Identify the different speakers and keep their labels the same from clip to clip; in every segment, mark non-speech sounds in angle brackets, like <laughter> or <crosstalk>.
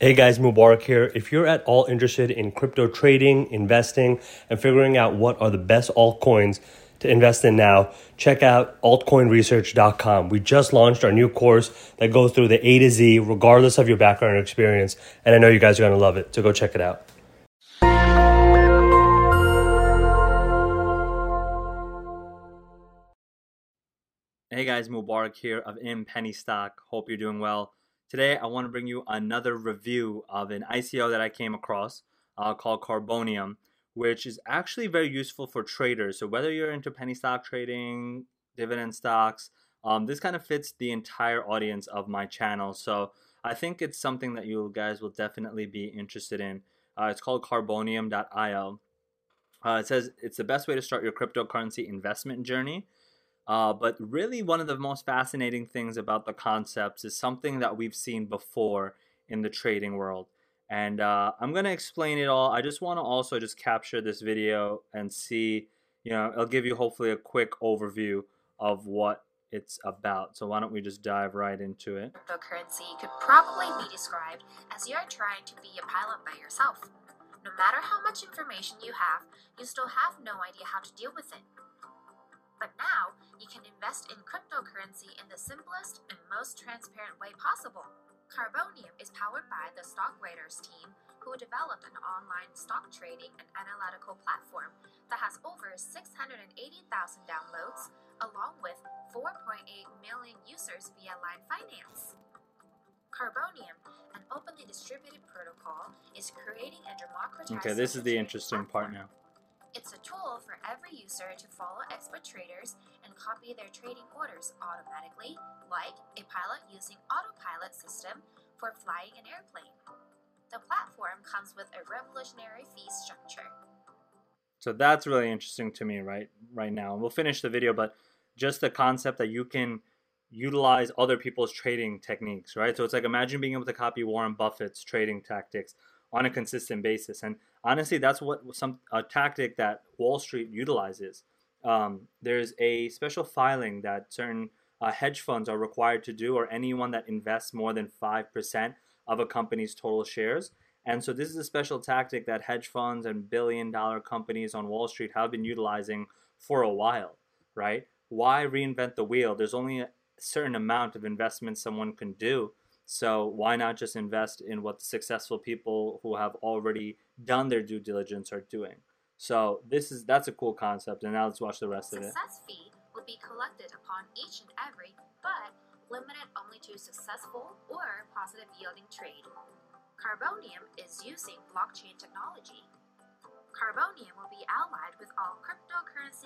Speaker 1: Hey guys, Mubarak here. If you're at all interested in crypto trading, investing, and figuring out what are the best altcoins to invest in now, check out altcoinresearch.com. We just launched our new course that goes through the A to Z, regardless of your background or experience. And I know you guys are going to love it. So go check it out. Hey guys, Mubarak here of In Penny Stock. Hope you're doing well. Today, I want to bring you another review of an ICO that I came across uh, called Carbonium, which is actually very useful for traders. So, whether you're into penny stock trading, dividend stocks, um, this kind of fits the entire audience of my channel. So, I think it's something that you guys will definitely be interested in. Uh, it's called carbonium.io. Uh, it says it's the best way to start your cryptocurrency investment journey. Uh, but really, one of the most fascinating things about the concepts is something that we've seen before in the trading world. And uh, I'm going to explain it all. I just want to also just capture this video and see, you know, it'll give you hopefully a quick overview of what it's about. So why don't we just dive right into it?
Speaker 2: Cryptocurrency could probably be described as you're trying to be a pilot by yourself. No matter how much information you have, you still have no idea how to deal with it. But now, you can invest in cryptocurrency in the simplest and most transparent way possible. Carbonium is powered by the StockRadars team, who developed an online stock trading and analytical platform that has over 680,000 downloads, along with 4.8 million users via Line Finance. Carbonium, an openly distributed protocol, is creating a democratized.
Speaker 1: Okay, this is the interesting part now.
Speaker 2: For every user to follow expert traders and copy their trading orders automatically, like a pilot using autopilot system for flying an airplane. The platform comes with a revolutionary fee structure.
Speaker 1: So that's really interesting to me right right now. We'll finish the video, but just the concept that you can utilize other people's trading techniques, right? So it's like imagine being able to copy Warren Buffett's trading tactics on a consistent basis. And honestly, that's what some a tactic that Wall Street utilizes. Um, there's a special filing that certain uh, hedge funds are required to do, or anyone that invests more than five percent of a company's total shares. And so this is a special tactic that hedge funds and billion dollar companies on Wall Street have been utilizing for a while, right? Why reinvent the wheel? There's only a certain amount of investment someone can do. So why not just invest in what the successful people who have already done their due diligence are doing? So this is that's a cool concept, and now let's watch the rest
Speaker 2: Success
Speaker 1: of it.
Speaker 2: Success fee will be collected upon each and every, but limited only to successful or positive yielding trade. Carbonium is using blockchain technology.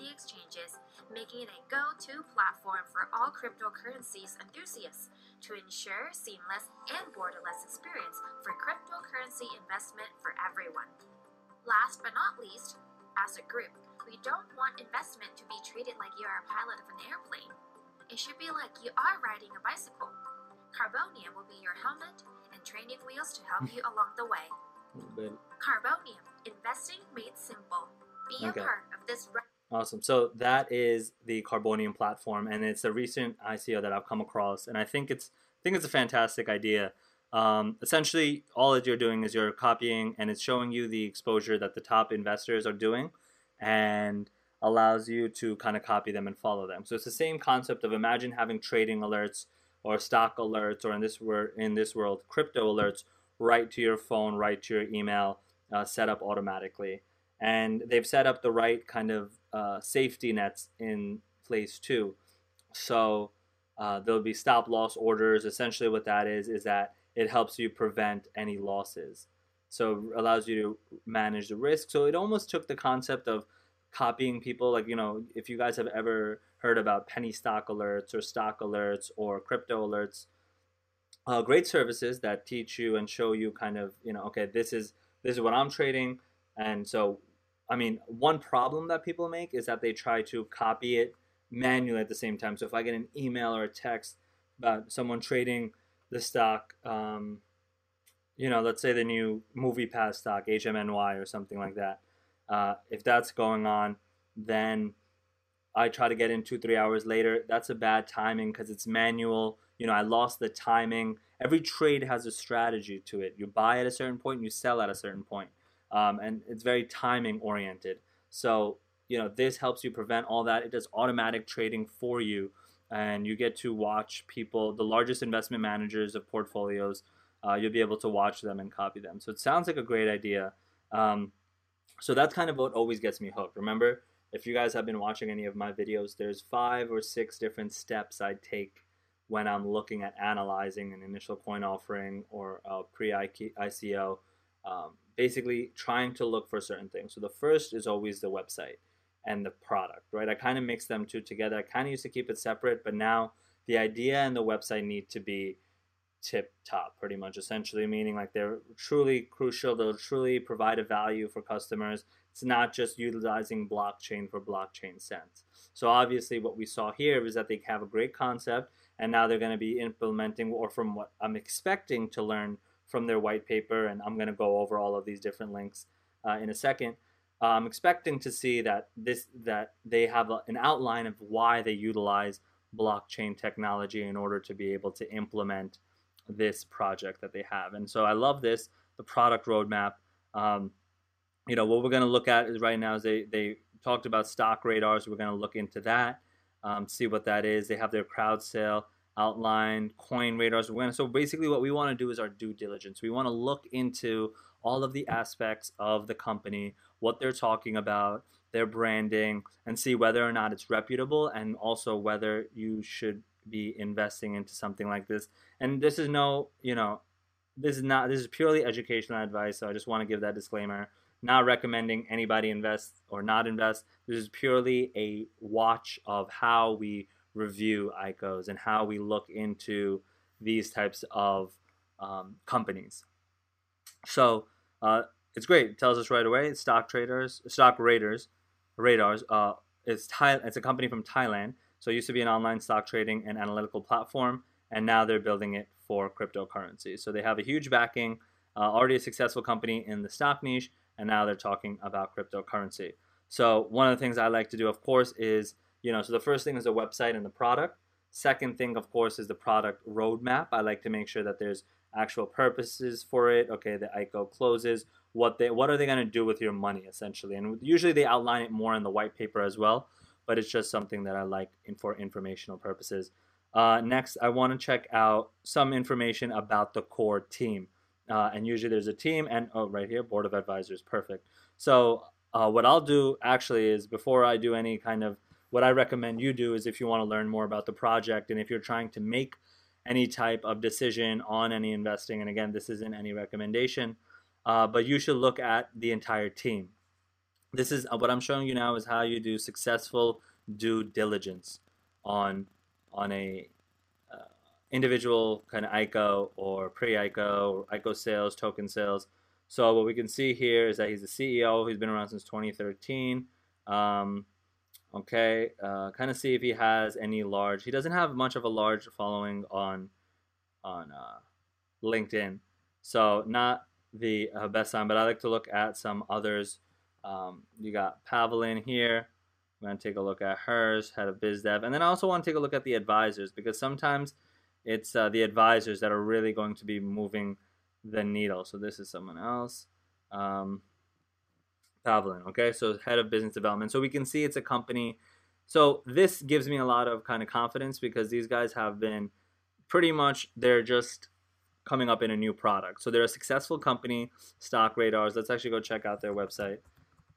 Speaker 2: Exchanges, making it a go-to platform for all cryptocurrencies enthusiasts to ensure seamless and borderless experience for cryptocurrency investment for everyone. Last but not least, as a group, we don't want investment to be treated like you are a pilot of an airplane. It should be like you are riding a bicycle. Carbonium will be your helmet and training wheels to help you <laughs> along the way. Carbonium, investing made simple. Be okay. a part of this.
Speaker 1: Awesome. So that is the Carbonium platform, and it's a recent ICO that I've come across, and I think it's I think it's a fantastic idea. Um, essentially, all that you're doing is you're copying, and it's showing you the exposure that the top investors are doing, and allows you to kind of copy them and follow them. So it's the same concept of imagine having trading alerts or stock alerts, or in this word in this world, crypto alerts, right to your phone, right to your email, uh, set up automatically. And they've set up the right kind of uh, safety nets in place too. So uh, there'll be stop loss orders. Essentially, what that is is that it helps you prevent any losses. So it allows you to manage the risk. So it almost took the concept of copying people. Like you know, if you guys have ever heard about penny stock alerts or stock alerts or crypto alerts, uh, great services that teach you and show you kind of you know okay this is this is what I'm trading and so I mean one problem that people make is that they try to copy it manually at the same time so if I get an email or a text about someone trading the stock um, you know let's say the new MoviePass stock HMNY or something like that uh, if that's going on then I try to get in two three hours later that's a bad timing because it's manual you know, I lost the timing. Every trade has a strategy to it. You buy at a certain point, you sell at a certain point. Um, and it's very timing oriented. So, you know, this helps you prevent all that. It does automatic trading for you, and you get to watch people, the largest investment managers of portfolios. Uh, you'll be able to watch them and copy them. So it sounds like a great idea. Um, so that's kind of what always gets me hooked. Remember, if you guys have been watching any of my videos, there's five or six different steps I take when I'm looking at analyzing an initial coin offering or a pre-ICO. Um, basically, trying to look for certain things. So the first is always the website and the product, right? I kind of mix them two together. I kind of used to keep it separate, but now the idea and the website need to be tip top pretty much essentially meaning like they're truly crucial they'll truly provide a value for customers it's not just utilizing blockchain for blockchain sense so obviously what we saw here is that they have a great concept and now they're going to be implementing or from what i'm expecting to learn from their white paper and i'm going to go over all of these different links uh, in a second uh, i'm expecting to see that this that they have a, an outline of why they utilize blockchain technology in order to be able to implement this project that they have. And so I love this, the product roadmap. Um, you know, what we're going to look at is right now is they, they talked about stock radars. We're going to look into that, um, see what that is. They have their crowd sale outline, coin radars. Gonna, so basically what we want to do is our due diligence. We want to look into all of the aspects of the company, what they're talking about, their branding, and see whether or not it's reputable and also whether you should be investing into something like this. And this is no, you know, this is not this is purely educational advice. So I just want to give that disclaimer. Not recommending anybody invest or not invest. This is purely a watch of how we review ICOs and how we look into these types of um, companies. So uh, it's great. It tells us right away. Stock traders, stock raiders, radars. Uh, it's Thai, It's a company from Thailand. So it used to be an online stock trading and analytical platform, and now they're building it for cryptocurrency. So they have a huge backing, uh, already a successful company in the stock niche, and now they're talking about cryptocurrency. So one of the things I like to do, of course, is you know, so the first thing is the website and the product. Second thing, of course, is the product roadmap. I like to make sure that there's actual purposes for it. Okay, the ICO closes. What they what are they going to do with your money essentially? And usually they outline it more in the white paper as well but it's just something that I like in, for informational purposes. Uh, next, I want to check out some information about the core team. Uh, and usually there's a team, and oh, right here, board of advisors, perfect. So, uh, what I'll do actually is before I do any kind of what I recommend you do is if you want to learn more about the project and if you're trying to make any type of decision on any investing, and again, this isn't any recommendation, uh, but you should look at the entire team this is uh, what I'm showing you now is how you do successful due diligence on on a uh, individual kind of ICO or pre-ICO or ICO sales, token sales. So what we can see here is that he's the CEO. He's been around since 2013. Um, okay, uh, kind of see if he has any large. He doesn't have much of a large following on on uh, LinkedIn, so not the uh, best sign. But I like to look at some others um, you got Pavelin here. I'm going to take a look at hers, head of biz dev. And then I also want to take a look at the advisors because sometimes it's uh, the advisors that are really going to be moving the needle. So this is someone else. Um, Pavelin, okay? So head of business development. So we can see it's a company. So this gives me a lot of kind of confidence because these guys have been pretty much, they're just coming up in a new product. So they're a successful company, Stock Radars. Let's actually go check out their website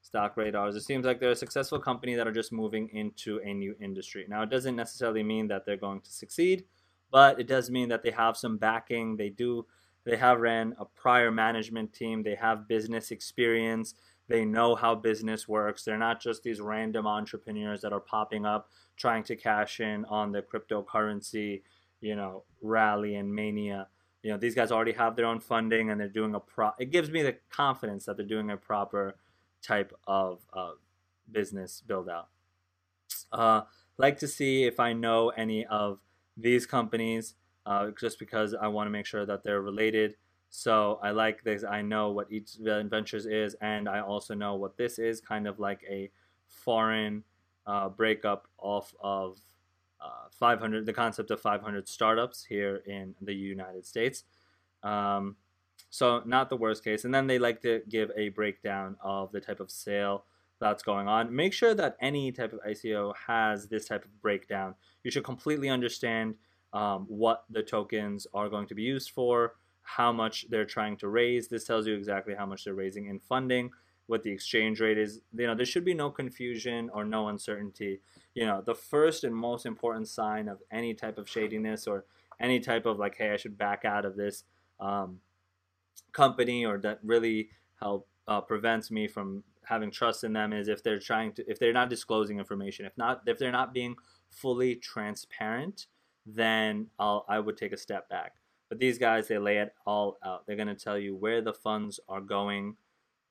Speaker 1: stock radars. It seems like they're a successful company that are just moving into a new industry. Now, it doesn't necessarily mean that they're going to succeed, but it does mean that they have some backing. They do. They have ran a prior management team. They have business experience. They know how business works. They're not just these random entrepreneurs that are popping up trying to cash in on the cryptocurrency, you know, rally and mania. You know, these guys already have their own funding and they're doing a pro. It gives me the confidence that they're doing a proper type of uh, business build out. Uh, like to see if I know any of these companies uh, just because I want to make sure that they're related. So I like this. I know what each Ventures is, and I also know what this is kind of like a foreign uh, breakup off of uh, 500, the concept of 500 startups here in the United States. Um, so not the worst case. And then they like to give a breakdown of the type of sale that's going on. Make sure that any type of ICO has this type of breakdown. You should completely understand um, what the tokens are going to be used for, how much they're trying to raise. This tells you exactly how much they're raising in funding, what the exchange rate is. You know, there should be no confusion or no uncertainty. You know, the first and most important sign of any type of shadiness or any type of like, hey, I should back out of this um, company or that really help uh, prevents me from having trust in them is if they're trying to if they're not disclosing information if not if they're not being fully transparent then I'll I would take a step back but these guys they lay it all out. They're going to tell you where the funds are going.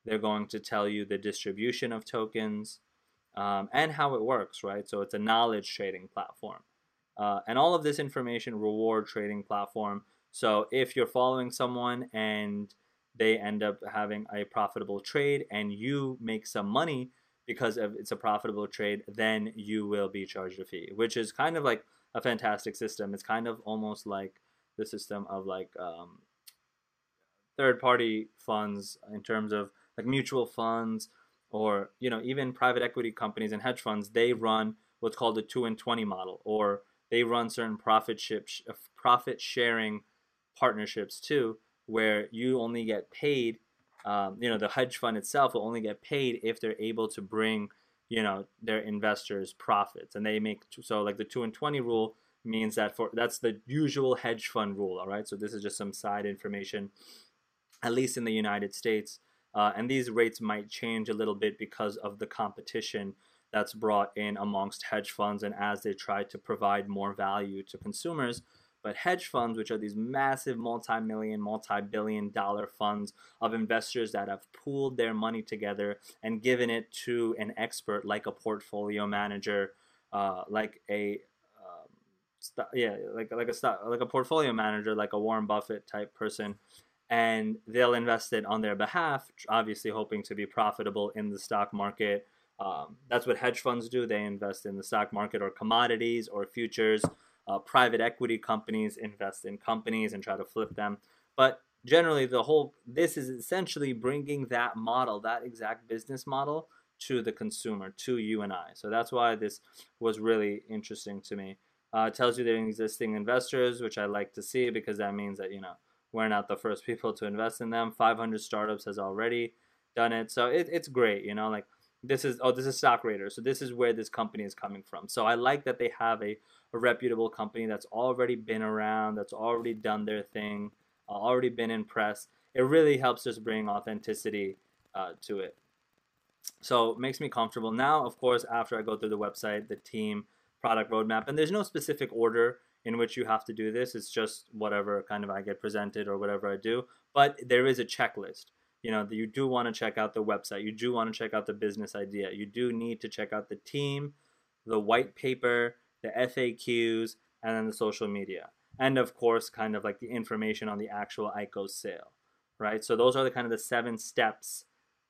Speaker 1: They're going to tell you the distribution of tokens um, and how it works right? So it's a knowledge trading platform. Uh, and all of this information reward trading platform. So if you're following someone and they end up having a profitable trade and you make some money because of it's a profitable trade, then you will be charged a fee, which is kind of like a fantastic system. It's kind of almost like the system of like um, third party funds in terms of like mutual funds or you know even private equity companies and hedge funds they run what's called the 2 and 20 model or they run certain profit ship, profit sharing partnerships too where you only get paid. Um, you know, the hedge fund itself will only get paid if they're able to bring, you know, their investors profits, and they make so like the two and twenty rule means that for that's the usual hedge fund rule. All right, so this is just some side information, at least in the United States, uh, and these rates might change a little bit because of the competition that's brought in amongst hedge funds and as they try to provide more value to consumers but hedge funds, which are these massive multi million, multi billion dollar funds of investors that have pooled their money together and given it to an expert like a portfolio manager, uh, like a st- yeah, like like a st- like a portfolio manager, like a Warren Buffett type person, and they'll invest it on their behalf, obviously hoping to be profitable in the stock market. Um, that's what hedge funds do. They invest in the stock market or commodities or futures uh, private equity companies invest in companies and try to flip them. But generally, the whole this is essentially bringing that model, that exact business model, to the consumer, to you and I. So that's why this was really interesting to me. Uh, tells you they're existing investors, which I like to see because that means that you know we're not the first people to invest in them. 500 startups has already done it, so it, it's great. You know, like this is oh this is StockRadar, so this is where this company is coming from. So I like that they have a a reputable company that's already been around, that's already done their thing, uh, already been in press. It really helps just bring authenticity uh, to it. So it makes me comfortable. Now, of course, after I go through the website, the team, product roadmap, and there's no specific order in which you have to do this. It's just whatever kind of I get presented or whatever I do. But there is a checklist. You know, you do want to check out the website. You do want to check out the business idea. You do need to check out the team, the white paper, the FAQs, and then the social media. And of course, kind of like the information on the actual ICO sale, right? So those are the kind of the seven steps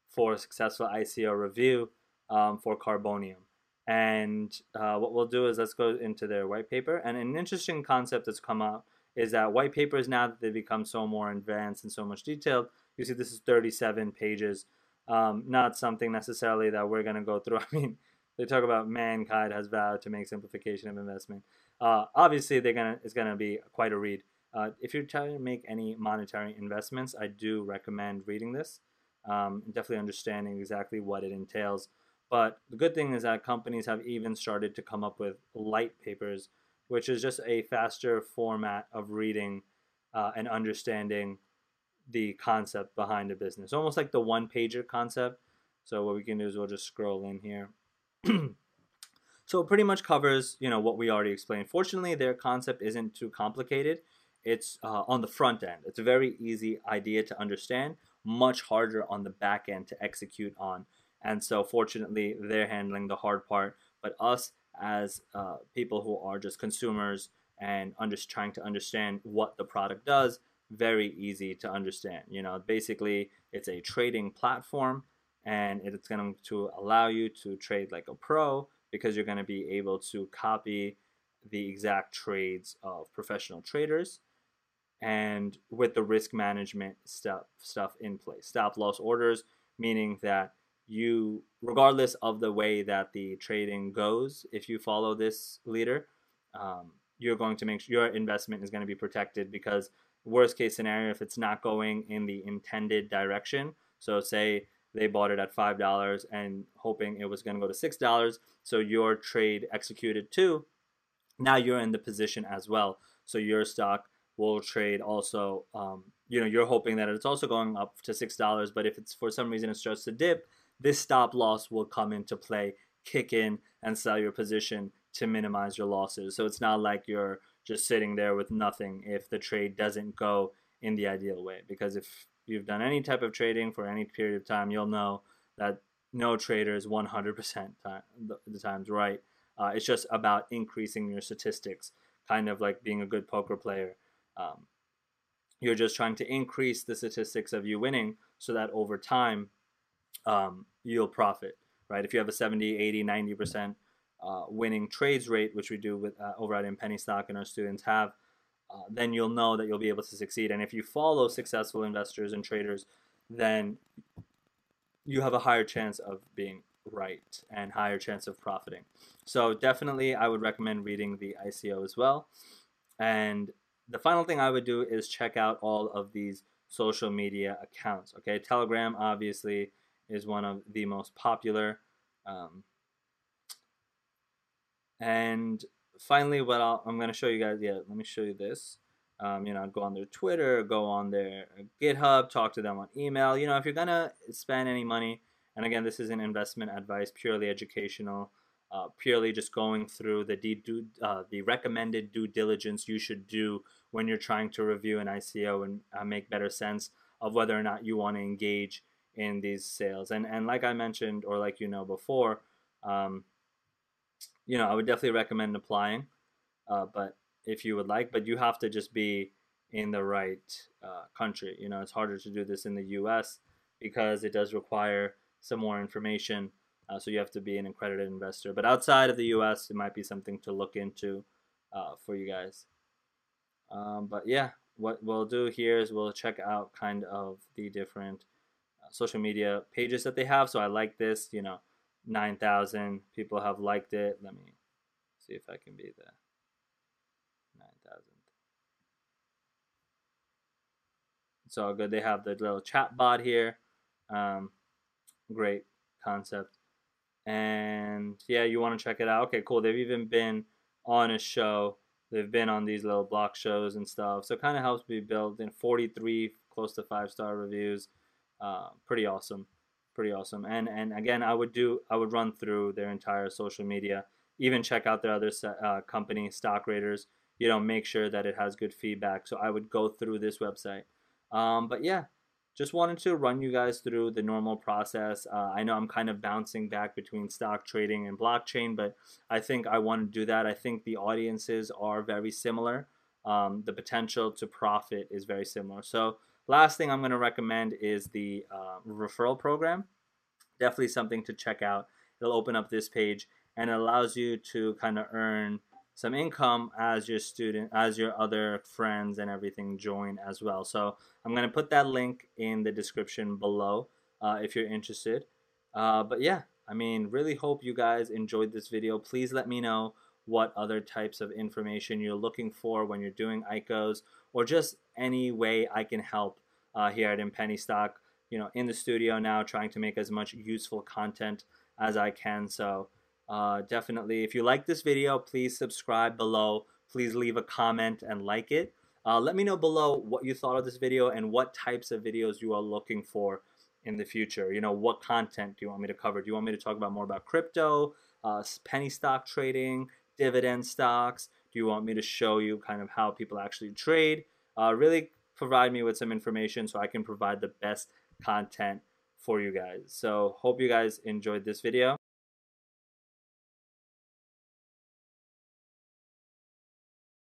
Speaker 1: for a successful ICO review um, for Carbonium. And uh, what we'll do is let's go into their white paper. And an interesting concept that's come up is that white papers, now that they become so more advanced and so much detailed, you see this is 37 pages. Um, not something necessarily that we're going to go through. <laughs> I mean, they talk about mankind has vowed to make simplification of investment. Uh, obviously, they're gonna it's gonna be quite a read. Uh, if you're trying to make any monetary investments, I do recommend reading this. Um, definitely understanding exactly what it entails. But the good thing is that companies have even started to come up with light papers, which is just a faster format of reading uh, and understanding the concept behind a business. Almost like the one pager concept. So what we can do is we'll just scroll in here. <clears throat> so it pretty much covers you know what we already explained. Fortunately, their concept isn't too complicated. It's uh, on the front end. It's a very easy idea to understand. Much harder on the back end to execute on. And so, fortunately, they're handling the hard part. But us, as uh, people who are just consumers and under- trying to understand what the product does, very easy to understand. You know, basically, it's a trading platform and it's going to allow you to trade like a pro because you're going to be able to copy the exact trades of professional traders and with the risk management stuff stuff in place. Stop loss orders, meaning that you, regardless of the way that the trading goes, if you follow this leader, um, you're going to make sure your investment is going to be protected because worst case scenario, if it's not going in the intended direction, so say they bought it at five dollars and hoping it was going to go to six dollars, so your trade executed too. Now you're in the position as well, so your stock will trade also. Um, you know, you're hoping that it's also going up to six dollars, but if it's for some reason it starts to dip, this stop loss will come into play, kick in, and sell your position to minimize your losses. So it's not like you're just sitting there with nothing if the trade doesn't go in the ideal way. Because if you've done any type of trading for any period of time, you'll know that no trader is 100% time, the times right. Uh, it's just about increasing your statistics, kind of like being a good poker player. Um, you're just trying to increase the statistics of you winning so that over time um, you'll profit, right? If you have a 70, 80, 90% uh, winning trades rate, which we do with uh, over at Penny Stock and our students have, uh, then you'll know that you'll be able to succeed. And if you follow successful investors and traders, then you have a higher chance of being right and higher chance of profiting. So definitely, I would recommend reading the ICO as well. And the final thing I would do is check out all of these social media accounts. Okay, Telegram obviously is one of the most popular. Um, and finally, what i am going to show you guys, yeah, let me show you this. Um, you know, go on their Twitter, go on their GitHub, talk to them on email. You know, if you're going to spend any money, and again, this isn't investment advice, purely educational, uh, purely just going through the due, uh, the recommended due diligence you should do when you're trying to review an ICO and uh, make better sense of whether or not you want to engage in these sales. And and like I mentioned, or like you know before, um, you know, I would definitely recommend applying. Uh, but if you would like, but you have to just be in the right uh, country. You know, it's harder to do this in the U.S. because it does require some more information. Uh, so you have to be an accredited investor. But outside of the U.S., it might be something to look into uh, for you guys. Um, but yeah, what we'll do here is we'll check out kind of the different social media pages that they have. So I like this, you know, 9,000 people have liked it. Let me see if I can be the 9,000. It's all good. They have the little chat bot here. Um, great concept. And yeah, you want to check it out. Okay, cool. They've even been on a show. They've been on these little block shows and stuff. So it kind of helps me build in 43 close to five star reviews. Uh, pretty awesome pretty awesome. And and again, I would do I would run through their entire social media, even check out their other uh, company, Stock Raiders. You know, make sure that it has good feedback. So I would go through this website. Um, but yeah, just wanted to run you guys through the normal process. Uh, I know I'm kind of bouncing back between stock trading and blockchain, but I think I want to do that. I think the audiences are very similar. Um, the potential to profit is very similar. So Last thing I'm going to recommend is the uh, referral program. Definitely something to check out. It'll open up this page and it allows you to kind of earn some income as your student, as your other friends and everything join as well. So I'm going to put that link in the description below uh, if you're interested. Uh, but yeah, I mean, really hope you guys enjoyed this video. Please let me know what other types of information you're looking for when you're doing ICOs or just any way I can help uh, here at Penny Stock. You know, in the studio now, trying to make as much useful content as I can. So uh, definitely, if you like this video, please subscribe below. Please leave a comment and like it. Uh, let me know below what you thought of this video and what types of videos you are looking for in the future. You know, what content do you want me to cover? Do you want me to talk about more about crypto, uh, penny stock trading, dividend stocks? Do you want me to show you kind of how people actually trade? Uh, really provide me with some information so I can provide the best content for you guys. So hope you guys enjoyed this video.